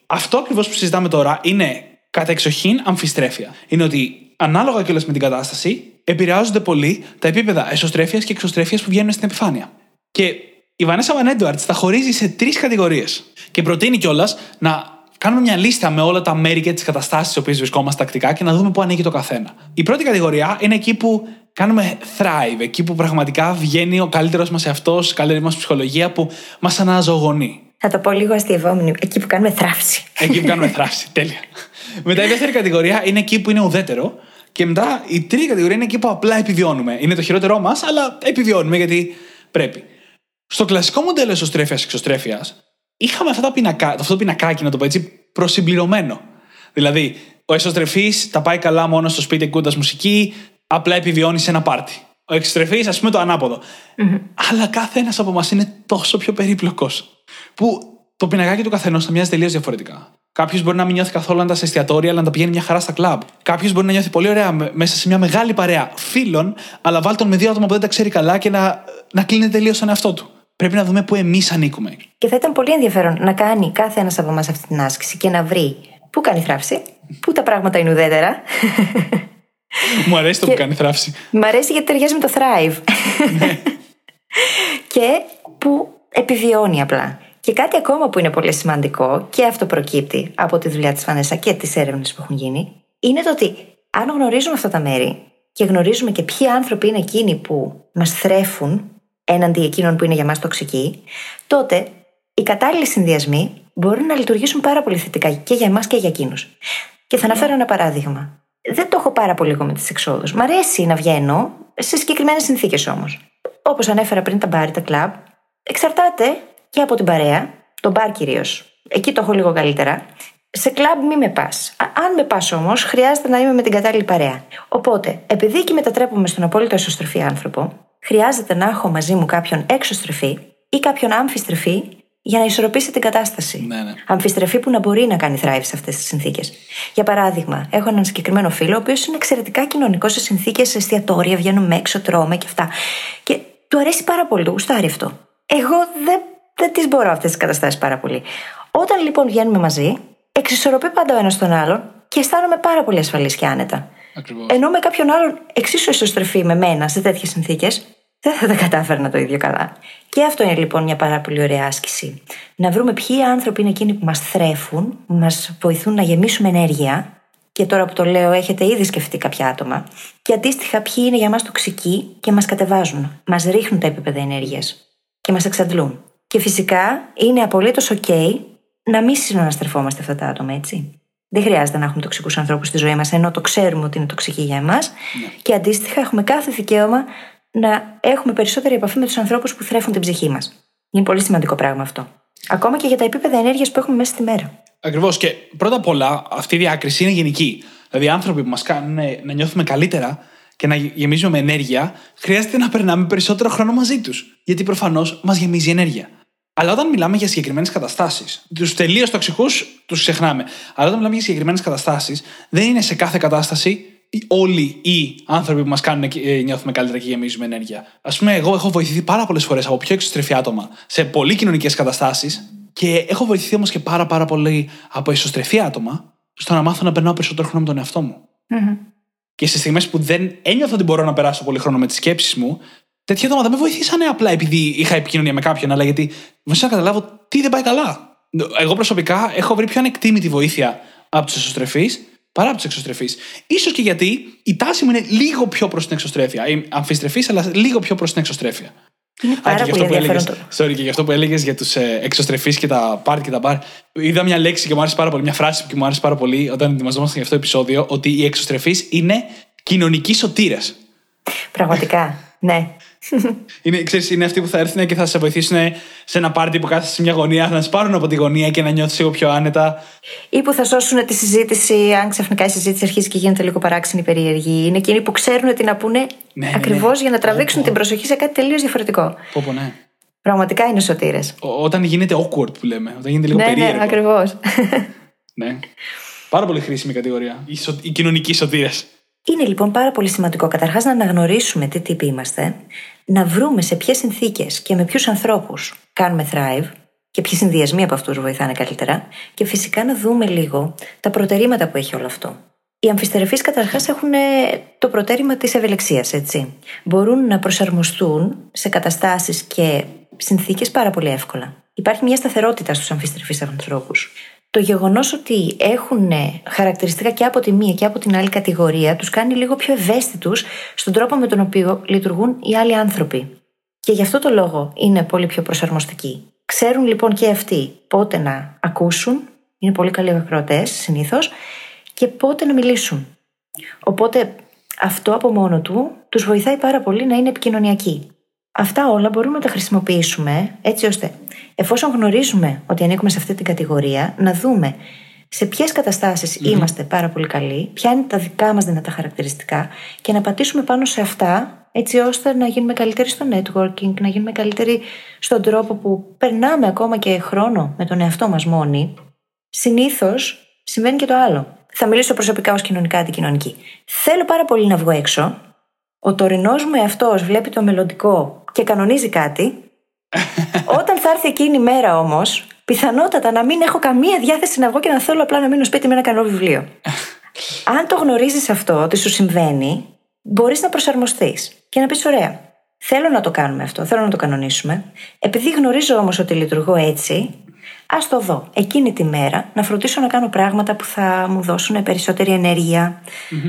αυτό ακριβώς που συζητάμε τώρα είναι κατά εξοχήν αμφιστρέφεια. Είναι ότι ανάλογα κιόλας με την κατάσταση, επηρεάζονται πολύ τα επίπεδα εσωστρέφειας και εξωστρέφειας που βγαίνουν στην επιφάνεια. Και η Βανέσα Βαν τα χωρίζει σε τρεις κατηγορίες. Και προτείνει κιόλας να κάνουμε μια λίστα με όλα τα μέρη και τις καταστάσεις στις οποίες βρισκόμαστε τακτικά και να δούμε πού ανήκει το καθένα. Η πρώτη κατηγορία είναι εκεί που κάνουμε thrive, εκεί που πραγματικά βγαίνει ο καλύτερος μας εαυτός, η καλύτερη μας ψυχολογία που μας αναζωογονεί. Θα το πω λίγο αστειευόμενο. Εκεί που κάνουμε θράψη. Εκεί που κάνουμε θράψη. Τέλεια. Μετά η δεύτερη κατηγορία είναι εκεί που είναι ουδέτερο. Και μετά η τρίτη κατηγορία είναι εκεί που απλά επιβιώνουμε. Είναι το χειρότερό μας, αλλά επιβιώνουμε γιατί πρέπει. Στο κλασικό μοντέλο εσωστρέφεια-εξωστρέφεια, είχαμε αυτά τα πινακά, αυτό το πινακάκι, να το πω έτσι, προσυμπληρωμένο. Δηλαδή, ο εσωστρεφής τα πάει καλά μόνο στο σπίτι ακούγοντας μουσική, απλά επιβιώνει σε ένα πάρτι. Ο εξωστρεφής, ας πούμε, το αναποδο Αλλά κάθε ένας από εμά είναι τόσο πιο περίπλοκος. Που το πινακάκι του καθενός θα μοιάζει τελείως διαφορετικά. Κάποιος μπορεί να μην νιώθει καθόλου να τα σε εστιατόρια, αλλά να τα πηγαίνει μια χαρά στα κλαμπ. Κάποιος μπορεί να νιώθει πολύ ωραία μέσα σε μια μεγάλη παρέα φίλων, αλλά βάλει τον με δύο άτομα που δεν τα ξέρει καλά και να να κλείνει τελείως τον εαυτό του. Πρέπει να δούμε πού εμείς ανήκουμε. Και θα ήταν πολύ ενδιαφέρον να κάνει κάθε ένας από εμάς αυτή την άσκηση και να βρει πού κάνει θράψη, πού τα πράγματα είναι ουδέτερα. Μου αρέσει το που κάνει θράψη. Μου αρέσει γιατί ταιριάζει με το Thrive. Ναι. και που επιβιώνει απλά. Και κάτι ακόμα που είναι πολύ σημαντικό και αυτό προκύπτει από τη δουλειά της Φανέσα και τις έρευνες που έχουν γίνει, είναι το ότι αν γνωρίζουμε αυτά τα μέρη και γνωρίζουμε και ποιοι άνθρωποι είναι εκείνοι που μας θρέφουν έναντι εκείνων που είναι για μας τοξικοί, τότε οι κατάλληλοι συνδυασμοί μπορούν να λειτουργήσουν πάρα πολύ θετικά και για εμάς και για εκείνους. Και θα αναφέρω ένα παράδειγμα. Δεν το έχω πάρα πολύ εγώ με τις εξόδους. Μ' αρέσει να βγαίνω σε συγκεκριμένες συνθήκες όμως. Όπως ανέφερα πριν τα μπάρ, τα κλαμπ, εξαρτάται και από την παρέα, τον μπαρ κυρίως. Εκεί το έχω λίγο καλύτερα. Σε κλαμπ μη με πας. Αν με πας όμως, χρειάζεται να είμαι με την κατάλληλη παρέα. Οπότε, επειδή εκεί μετατρέπουμε στον απόλυτο εσωστρεφή άνθρωπο, χρειάζεται να έχω μαζί μου κάποιον έξωστρεφή ή κάποιον άμφιστρεφή για να ισορροπήσει την κατάσταση. Ναι, ναι. Αμφιστρεφή που να μπορεί να κάνει thrive σε αυτές τις συνθήκες. Για παράδειγμα, έχω έναν συγκεκριμένο φίλο, ο οποίος είναι εξαιρετικά κοινωνικός σε συνθήκες εστιατόρια, βγαίνουμε έξω, τρώμε και αυτά. Και του αρέσει πάρα πολύ, του γουστάρει αυτό. Εγώ δεν, δεν τις μπορώ αυτές τις καταστάσεις πάρα πολύ. Όταν λοιπόν βγαίνουμε μαζί, εξισορροπεί πάντα ο ένας τον άλλον και αισθάνομαι πάρα πολύ ασφαλής και άνετα. Ακριβώς. Ενώ με κάποιον άλλον εξίσου ισοστρεφή με μένα σε τέτοιες συνθήκες, δεν θα τα κατάφερνα το ίδιο καλά. Και αυτό είναι λοιπόν μια πάρα πολύ ωραία άσκηση. Να βρούμε ποιοι άνθρωποι είναι εκείνοι που μας θρέφουν, μας βοηθούν να γεμίσουμε ενέργεια. Και τώρα που το λέω, έχετε ήδη σκεφτεί κάποια άτομα. Και αντίστοιχα, ποιοι είναι για μας τοξικοί και μας κατεβάζουν, μας ρίχνουν τα επίπεδα ενέργειας και μα εξαντλούν. Και φυσικά είναι απολύτως OK να μην συναναστρεφόμαστε αυτά τα άτομα, έτσι. Δεν χρειάζεται να έχουμε τοξικούς ανθρώπους στη ζωή μας, ενώ το ξέρουμε ότι είναι τοξικοί για εμάς. Ναι. Και αντίστοιχα, έχουμε κάθε δικαίωμα να έχουμε περισσότερη επαφή με τους ανθρώπους που θρέφουν την ψυχή μας. Είναι πολύ σημαντικό πράγμα αυτό. Ακόμα και για τα επίπεδα ενέργειας που έχουμε μέσα στη μέρα. Ακριβώς. Και πρώτα απ' όλα, αυτή η διάκριση είναι γενική. Δηλαδή, οι άνθρωποι που μας κάνουν να νιώθουμε καλύτερα και να γεμίζουμε με ενέργεια, χρειάζεται να περνάμε περισσότερο χρόνο μαζί τους. Γιατί προφανώς μας γεμίζει ενέργεια. Αλλά όταν μιλάμε για συγκεκριμένες καταστάσεις, τους τελείως τοξικούς τους ξεχνάμε. Αλλά όταν μιλάμε για συγκεκριμένες καταστάσεις, δεν είναι σε κάθε κατάσταση όλοι οι άνθρωποι που μας κάνουν ε, νιώθουμε καλύτερα και γεμίζουμε ενέργεια. Α πούμε, εγώ έχω βοηθηθεί πάρα πολλές φορές από πιο εξωστρεφή άτομα σε πολύ κοινωνικές καταστάσεις και έχω βοηθηθεί όμως και πάρα, πάρα πολύ από εσωστρεφή άτομα στο να μάθω να περνάω περισσότερο χρόνο με τον εαυτό μου. Mm-hmm. Και σε στιγμές που δεν ένιωθα ότι μπορώ να περάσω πολύ χρόνο με τις σκέψεις μου, τέτοια άτομα δεν με βοηθήσανε απλά επειδή είχα επικοινωνία με κάποιον, αλλά γιατί βοηθήσαν να καταλάβω τι δεν πάει καλά. Εγώ προσωπικά έχω βρει πιο ανεκτήμητη βοήθεια από τους εσωστρεφεί παρά από τους εξωστρεφείς. σω και γιατί η τάση μου είναι λίγο πιο προς την εξωστρέφεια. Η αμφιστρεφής, αλλά λίγο πιο προς την εξωστρέφεια. Είναι πάρα πολύ ενδιαφέρον. Sorry, και για αυτό που έλεγες για τους ε, εξωστρεφείς και τα πάρτι και τα μπαρ. Είδα μια λέξη και μου άρεσε πάρα πολύ, μια φράση που μου άρεσε πάρα πολύ όταν ετοιμαζόμασταν για αυτό το επεισόδιο, ότι οι εξωστρεφείς είναι κοινωνικοί σωτήρες. Πραγματικά, ναι. Είναι, ξέρεις, είναι αυτοί που θα έρθουν και θα σε βοηθήσουν σε ένα πάρτι που κάθεσαι σε μια γωνία, να σε πάρουν από τη γωνία και να νιώθεις λίγο πιο άνετα. Ή που θα σώσουν τη συζήτηση, αν ξαφνικά η συζήτηση αρχίζει και γίνεται λίγο παράξενη περίεργη. Είναι εκείνοι που ξέρουν τι να πούνε ναι, ναι, ναι. ακριβώς για να τραβήξουν πω, την προσοχή σε κάτι τελείως διαφορετικό. Πω, πω, ναι. Πραγματικά είναι σωτήρες. Όταν γίνεται awkward που λέμε, όταν γίνεται λίγο ναι, περίεργο. Ναι, ακριβώς. ναι. Πάρα πολύ χρήσιμη κατηγορία. Οι, σω... οι κοινωνικοί σωτήρες. Είναι λοιπόν πάρα πολύ σημαντικό καταρχάς να αναγνωρίσουμε τι τύποι είμαστε, να βρούμε σε ποιες συνθήκες και με ποιους ανθρώπους κάνουμε thrive και ποιοι συνδυασμοί από αυτούς βοηθάνε καλύτερα, και φυσικά να δούμε λίγο τα προτερήματα που έχει όλο αυτό. Οι αμφιστερεφείς καταρχάς έχουν ε, το προτέρημα της ευελεξία, έτσι. Μπορούν να προσαρμοστούν σε καταστάσεις και συνθήκες πάρα πολύ εύκολα. Υπάρχει μια σταθερότητα στους αμφιστερεφείς ανθρώπους το γεγονός ότι έχουν χαρακτηριστικά και από τη μία και από την άλλη κατηγορία τους κάνει λίγο πιο ευαίσθητους στον τρόπο με τον οποίο λειτουργούν οι άλλοι άνθρωποι. Και γι' αυτό το λόγο είναι πολύ πιο προσαρμοστικοί. Ξέρουν λοιπόν και αυτοί πότε να ακούσουν, είναι πολύ καλοί ακροατές συνήθως, και πότε να μιλήσουν. Οπότε αυτό από μόνο του τους βοηθάει πάρα πολύ να είναι επικοινωνιακοί. Αυτά όλα μπορούμε να τα χρησιμοποιήσουμε έτσι ώστε εφόσον γνωρίζουμε ότι ανήκουμε σε αυτή την κατηγορία, να δούμε σε ποιες είμαστε πάρα πολύ καλοί, ποια είναι τα δικά μας δυνατά χαρακτηριστικά και να πατήσουμε πάνω σε αυτά έτσι ώστε να γίνουμε καλύτεροι στο networking, να γίνουμε καλύτεροι στον τρόπο που περνάμε ακόμα και χρόνο με τον εαυτό μας μόνοι. Συνήθως συμβαίνει και το άλλο. Θα μιλήσω προσωπικά ως κοινωνικά αντικοινωνική. Θέλω πάρα πολύ να βγω έξω. Ο τωρινός μου εαυτός βλέπει το μελλοντικό και κανονίζει κάτι. Όταν θα έρθει εκείνη η μέρα όμως, πιθανότατα να μην έχω καμία διάθεση να βγω και να θέλω απλά να μείνω σπίτι με ένα καλό βιβλίο. Αν το γνωρίζεις αυτό, ότι σου συμβαίνει, μπορείς να προσαρμοστείς και να πεις: Ωραία, θέλω να το κάνουμε αυτό, θέλω να το κανονίσουμε. Επειδή γνωρίζω όμως ότι λειτουργώ έτσι, ας το δω εκείνη τη μέρα, να φροντίσω να κάνω πράγματα που θα μου δώσουν περισσότερη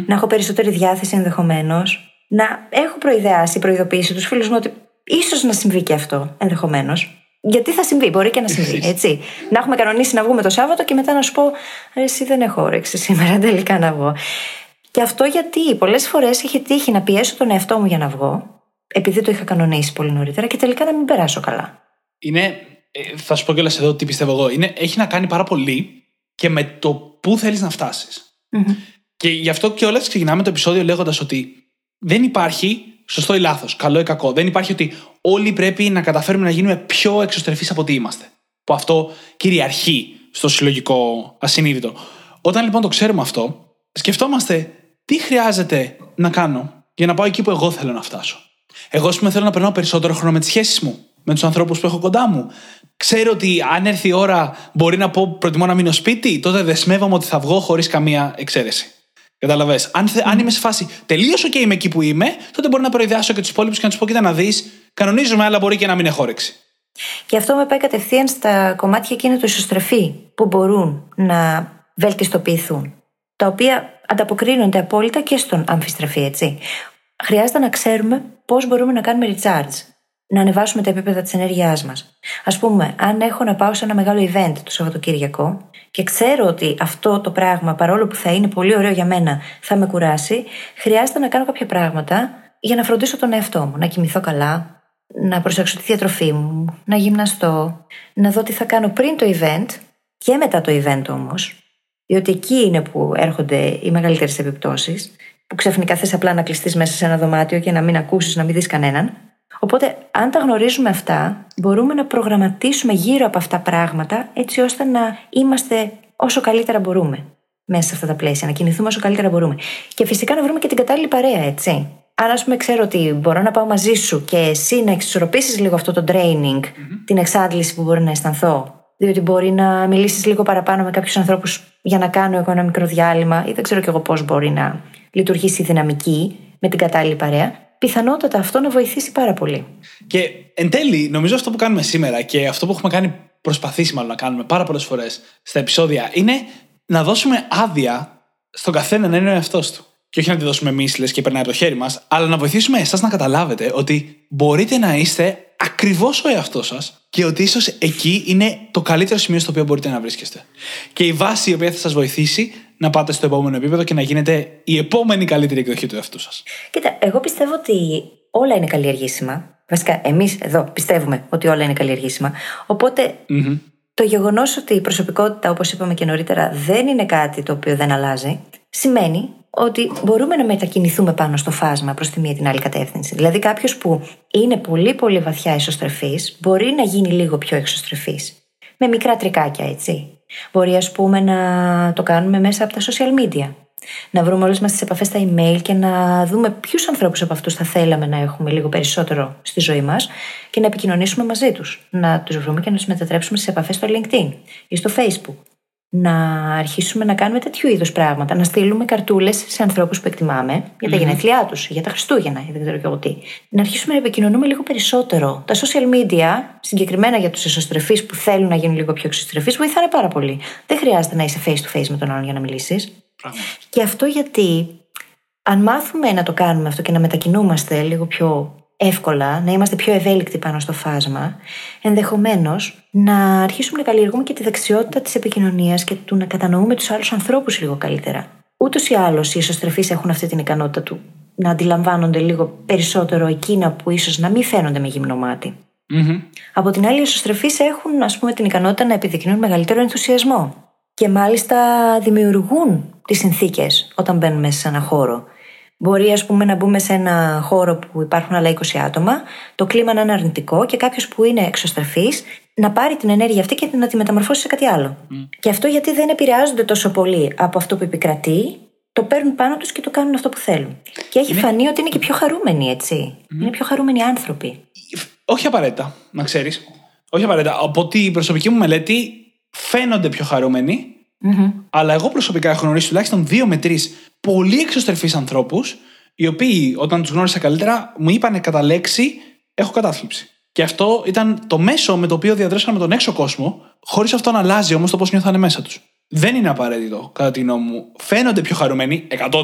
να έχω περισσότερη διάθεση ενδεχομένως, να έχω προειδεάσει, προειδοποιήσει τους φίλους μου ότι ίσως να συμβεί και αυτό ενδεχομένως. Γιατί θα συμβεί, μπορεί και να συμβεί, έτσι. να έχουμε κανονίσει να βγούμε το Σάββατο και μετά να σου πω, Εσύ δεν έχω όρεξη σήμερα τελικά να βγω. Και αυτό γιατί πολλές φορές είχε τύχει να πιέσω τον εαυτό μου για να βγω, επειδή το είχα κανονίσει πολύ νωρίτερα και τελικά να μην περάσω καλά. Είναι, ε, θα σου πω κιόλας εδώ τι πιστεύω εγώ. Είναι, έχει να κάνει πάρα πολύ και με το πού θέλεις να φτασει Και γι' αυτό κιόλας ξεκινάμε το επεισόδιο λέγοντας ότι δεν υπάρχει σωστό ή λάθος, καλό ή κακό. Δεν υπάρχει ότι όλοι πρέπει να καταφέρουμε να γίνουμε πιο εξωστρεφείς από ό,τι είμαστε. Που αυτό κυριαρχεί στο συλλογικό ασυνείδητο. Όταν λοιπόν το ξέρουμε αυτό, σκεφτόμαστε τι χρειάζεται να κάνω για να πάω εκεί που εγώ θέλω να φτάσω. Εγώ, ας πούμε, θέλω να περνάω περισσότερο χρόνο με τις σχέσεις μου, με τους ανθρώπους που έχω κοντά μου. Ξέρω ότι αν έρθει η ώρα μπορεί να πω προτιμώ να μείνω σπίτι, τότε δεσμεύομαι ότι θα βγω χωρίς καμία εξαίρεση. Καταλαβέ. Αν, αν είμαι σε φάση τελείως OK είμαι εκεί που είμαι, τότε μπορώ να προειδεάσω και τους υπόλοιπους και να τους πω: Κοίτα να δεις, κανονίζουμε, αλλά μπορεί και να μην έχω όρεξη. Και αυτό με πάει κατευθείαν στα κομμάτια εκείνα του ισοστρεφή που μπορούν να βελτιστοποιηθούν. Τα οποία ανταποκρίνονται απόλυτα και στον αμφιστρεφή, έτσι. Χρειάζεται να ξέρουμε πώς μπορούμε να κάνουμε recharge, να ανεβάσουμε τα επίπεδα της ενέργειάς μας. Α πούμε, αν έχω να πάω σε ένα μεγάλο event το Σαββατοκύριακο και ξέρω ότι αυτό το πράγμα, παρόλο που θα είναι πολύ ωραίο για μένα, θα με κουράσει, χρειάζεται να κάνω κάποια πράγματα για να φροντίσω τον εαυτό μου, να κοιμηθώ καλά, να προσέξω τη διατροφή μου, να γυμναστώ, να δω τι θα κάνω πριν το event και μετά το event όμως, διότι εκεί είναι που έρχονται οι μεγαλύτερες επιπτώσεις, που ξαφνικά θες απλά να κλειστείς μέσα σε ένα δωμάτιο και να μην ακούσεις, να μην δεις κανέναν. Οπότε, αν τα γνωρίζουμε αυτά, μπορούμε να προγραμματίσουμε γύρω από αυτά πράγματα έτσι ώστε να είμαστε όσο καλύτερα μπορούμε μέσα σε αυτά τα πλαίσια, να κινηθούμε όσο καλύτερα μπορούμε. Και φυσικά να βρούμε και την κατάλληλη παρέα, έτσι. Αν, ας πούμε, ξέρω ότι μπορώ να πάω μαζί σου και εσύ να εξισορροπήσεις λίγο αυτό το training, την εξάντληση που μπορεί να αισθανθώ, διότι μπορεί να μιλήσεις λίγο παραπάνω με κάποιους ανθρώπους για να κάνω εγώ ένα μικρό διάλειμμα, ή δεν ξέρω κι εγώ πώς μπορεί να λειτουργήσει η δυναμική με την κατάλληλη παρέα πιθανότατα αυτό να βοηθήσει πάρα πολύ. Και εν τέλει, νομίζω αυτό που κάνουμε σήμερα και αυτό που έχουμε κάνει, προσπαθήσει μάλλον να κάνουμε πάρα πολλές φορές στα επεισόδια, είναι να δώσουμε άδεια στον καθένα να είναι ο εαυτός του. Και όχι να τη δώσουμε εμείς, λες και περνάει από το χέρι μας, αλλά να βοηθήσουμε εσάς να καταλάβετε ότι μπορείτε να είστε ακριβώς ο εαυτός σας και ότι ίσως εκεί είναι το καλύτερο σημείο στο οποίο μπορείτε να βρίσκεστε. Και η βάση η οποία θα σας βοηθήσει να πάτε στο επόμενο επίπεδο και να γίνετε η επόμενη καλύτερη εκδοχή του εαυτού σας. Κοίτα, εγώ πιστεύω ότι όλα είναι καλλιεργήσιμα. Βασικά, εμείς εδώ πιστεύουμε ότι όλα είναι καλλιεργήσιμα. το γεγονός ότι η προσωπικότητα, όπως είπαμε και νωρίτερα, δεν είναι κάτι το οποίο δεν αλλάζει, σημαίνει ότι μπορούμε να μετακινηθούμε πάνω στο φάσμα προς τη μία την άλλη κατεύθυνση. Δηλαδή, κάποιος που είναι πολύ πολύ βαθιά ισοστρεφή μπορεί να γίνει λίγο πιο εξωστρεφής. Με μικρά τρικάκια, έτσι. Μπορεί, ας πούμε, να το κάνουμε μέσα από τα social media. Να βρούμε όλες μας τις επαφές στα email και να δούμε ποιους ανθρώπους από αυτούς θα θέλαμε να έχουμε λίγο περισσότερο στη ζωή μας και να επικοινωνήσουμε μαζί τους. Να τους βρούμε και να τους μετατρέψουμε στις επαφές στο LinkedIn ή στο Facebook να αρχίσουμε να κάνουμε τέτοιου είδους πράγματα. Να στείλουμε καρτούλες σε ανθρώπους που εκτιμάμε για τα γενέθλιά τους, για τα Χριστούγεννα, ή δεν ξέρω και εγώ τι. Να αρχίσουμε να επικοινωνούμε λίγο περισσότερο. Τα social media, συγκεκριμένα για τους εσωστρεφείς που θέλουν να γίνουν λίγο πιο εξωστρεφείς, βοηθάνε πάρα πολύ. Δεν χρειάζεται να είσαι face to face με τον άλλον για να μιλήσεις. Και αυτό γιατί, αν μάθουμε να το κάνουμε αυτό και να μετακινούμαστε λίγο πιο εύκολα, να είμαστε πιο ευέλικτοι πάνω στο φάσμα, ενδεχομένως να αρχίσουμε να καλλιεργούμε και τη δεξιότητα της επικοινωνίας και του να κατανοούμε τους άλλους ανθρώπους λίγο καλύτερα. Ούτως ή άλλως, οι εσωστρεφεί έχουν αυτή την ικανότητα του να αντιλαμβάνονται λίγο περισσότερο εκείνα που ίσως να μην φαίνονται με γυμνό μάτι. Mm-hmm. Από την άλλη, οι εσωστρεφεί έχουν, ας πούμε, την ικανότητα να επιδεικνύουν μεγαλύτερο ενθουσιασμό. Και μάλιστα δημιουργούν τις συνθήκες όταν μπαίνουν μέσα σε ένα χώρο. Μπορεί, ας πούμε, να μπούμε σε ένα χώρο που υπάρχουν άλλα 20 άτομα, το κλίμα να είναι αρνητικό και κάποιος που είναι εξωστρεφής να πάρει την ενέργεια αυτή και να τη μεταμορφώσει σε κάτι άλλο. Και αυτό γιατί δεν επηρεάζονται τόσο πολύ από αυτό που επικρατεί, το παίρνουν πάνω τους και το κάνουν αυτό που θέλουν. Και έχει φανεί ότι είναι και πιο χαρούμενοι, έτσι. Είναι πιο χαρούμενοι άνθρωποι. Όχι απαραίτητα, να ξέρεις. Όχι απαραίτητα. Από ότι η προσωπική μου μελέτη φαίνονται πιο χαρούμενοι. Mm-hmm. Αλλά εγώ προσωπικά έχω γνωρίσει τουλάχιστον δύο με τρεις πολύ εξωστρεφείς ανθρώπους, οι οποίοι όταν τους γνώρισα καλύτερα μου είπαν κατά λέξη Έχω κατάθλιψη. Και αυτό ήταν το μέσο με το οποίο διαδρέσαμε με τον έξω κόσμο, χωρίς αυτό να αλλάζει όμως το πώς νιώθανε μέσα τους. Δεν είναι απαραίτητο, κατά τη γνώμη μου. Φαίνονται πιο χαρούμενοι, 100%,